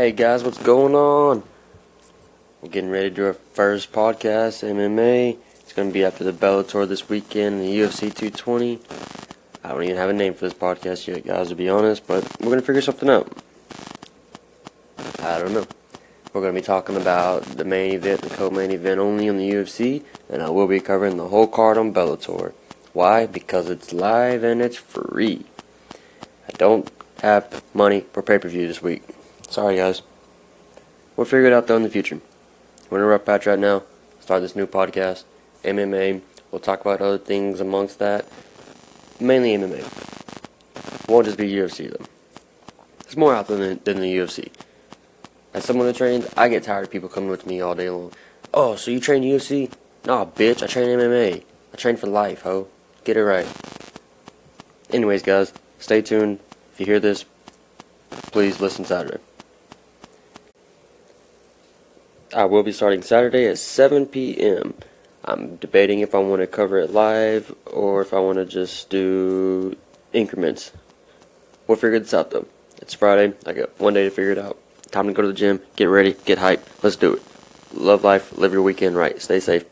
Hey guys, what's going on? We're getting ready to do our first podcast, MMA. It's going to be after the Bellator this weekend, the UFC 220. I don't even have a name for this podcast yet, guys, to be honest, but we're going to figure something out. I don't know. We're going to be talking about the main event, the co-main event only on the UFC, and I will be covering the whole card on Bellator. Why? Because it's live and it's free. I don't have money for pay-per-view this week. Sorry, guys. We'll figure it out though in the future. We're in a rough patch right now. Start this new podcast, MMA. We'll talk about other things amongst that. Mainly MMA. Won't just be UFC though. It's more out than than the UFC. As someone that trains, I get tired of people coming up to me all day long. Oh, so you train UFC? Nah, bitch, I train MMA. I train for life, ho. Get it right. Anyways, guys, stay tuned. If you hear this, please listen Saturday. I will be starting Saturday at 7 p.m. I'm debating if I want to cover it live or if I want to just do increments. We'll figure this out though. It's Friday. I got one day to figure it out. Time to go to the gym, get ready, get hyped. Let's do it. Love life, live your weekend right. Stay safe.